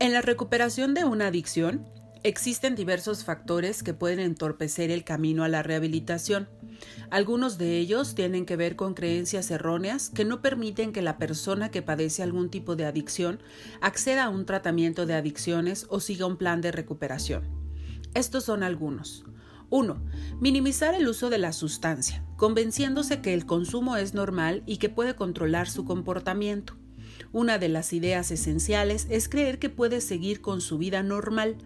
En la recuperación de una adicción, existen diversos factores que pueden entorpecer el camino a la rehabilitación. Algunos de ellos tienen que ver con creencias erróneas que no permiten que la persona que padece algún tipo de adicción acceda a un tratamiento de adicciones o siga un plan de recuperación. Estos son algunos. 1. Minimizar el uso de la sustancia, convenciéndose que el consumo es normal y que puede controlar su comportamiento. Una de las ideas esenciales es creer que puede seguir con su vida normal,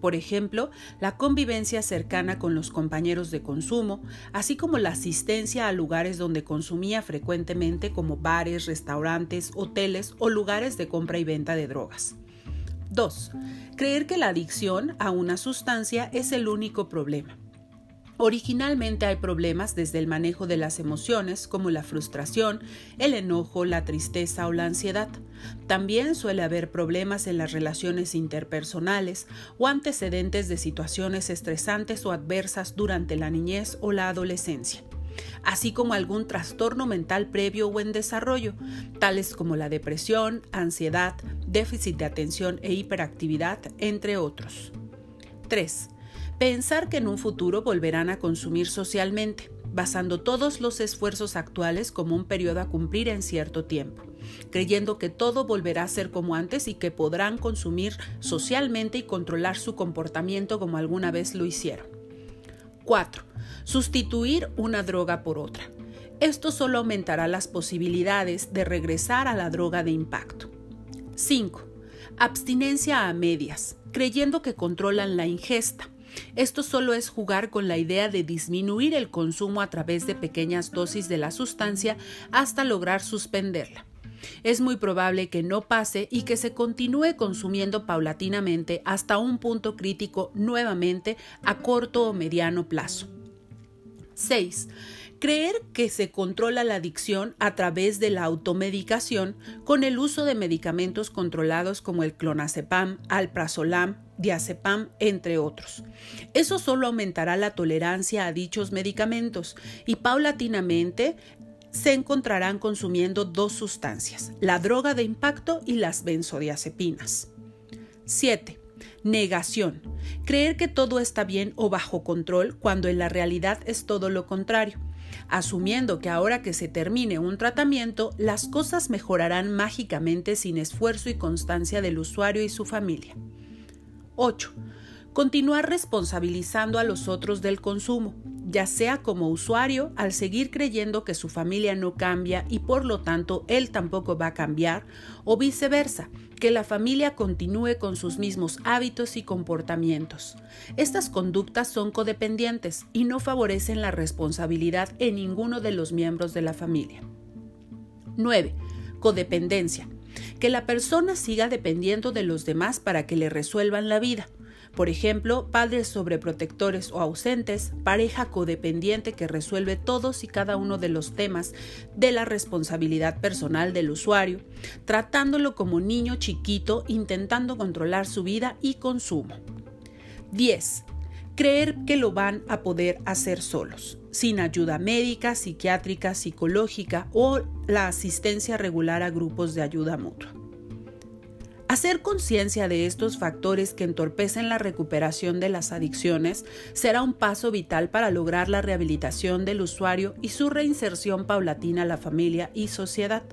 por ejemplo, la convivencia cercana con los compañeros de consumo, así como la asistencia a lugares donde consumía frecuentemente como bares, restaurantes, hoteles o lugares de compra y venta de drogas. 2. Creer que la adicción a una sustancia es el único problema. Originalmente hay problemas desde el manejo de las emociones como la frustración, el enojo, la tristeza o la ansiedad. También suele haber problemas en las relaciones interpersonales o antecedentes de situaciones estresantes o adversas durante la niñez o la adolescencia así como algún trastorno mental previo o en desarrollo, tales como la depresión, ansiedad, déficit de atención e hiperactividad, entre otros. 3. Pensar que en un futuro volverán a consumir socialmente, basando todos los esfuerzos actuales como un periodo a cumplir en cierto tiempo, creyendo que todo volverá a ser como antes y que podrán consumir socialmente y controlar su comportamiento como alguna vez lo hicieron. 4. Sustituir una droga por otra. Esto solo aumentará las posibilidades de regresar a la droga de impacto. 5. Abstinencia a medias, creyendo que controlan la ingesta esto solo es jugar con la idea de disminuir el consumo a través de pequeñas dosis de la sustancia hasta lograr suspenderla. Es muy probable que no pase y que se continúe consumiendo paulatinamente hasta un punto crítico nuevamente a corto o mediano plazo. 6. Creer que se controla la adicción a través de la automedicación con el uso de medicamentos controlados como el clonazepam, alprazolam, diazepam, entre otros. Eso solo aumentará la tolerancia a dichos medicamentos y paulatinamente se encontrarán consumiendo dos sustancias, la droga de impacto y las benzodiazepinas. 7. Negación. Creer que todo está bien o bajo control cuando en la realidad es todo lo contrario asumiendo que ahora que se termine un tratamiento, las cosas mejorarán mágicamente sin esfuerzo y constancia del usuario y su familia. 8. Continuar responsabilizando a los otros del consumo, ya sea como usuario al seguir creyendo que su familia no cambia y por lo tanto él tampoco va a cambiar, o viceversa, que la familia continúe con sus mismos hábitos y comportamientos. Estas conductas son codependientes y no favorecen la responsabilidad en ninguno de los miembros de la familia. 9. Codependencia. Que la persona siga dependiendo de los demás para que le resuelvan la vida por ejemplo, padres sobreprotectores o ausentes, pareja codependiente que resuelve todos y cada uno de los temas de la responsabilidad personal del usuario, tratándolo como niño chiquito intentando controlar su vida y consumo. 10. Creer que lo van a poder hacer solos, sin ayuda médica, psiquiátrica, psicológica o la asistencia regular a grupos de ayuda mutua. Hacer conciencia de estos factores que entorpecen la recuperación de las adicciones será un paso vital para lograr la rehabilitación del usuario y su reinserción paulatina a la familia y sociedad.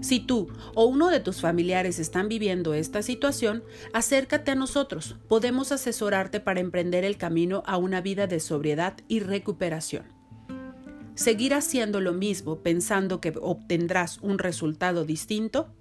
Si tú o uno de tus familiares están viviendo esta situación, acércate a nosotros. Podemos asesorarte para emprender el camino a una vida de sobriedad y recuperación. Seguir haciendo lo mismo pensando que obtendrás un resultado distinto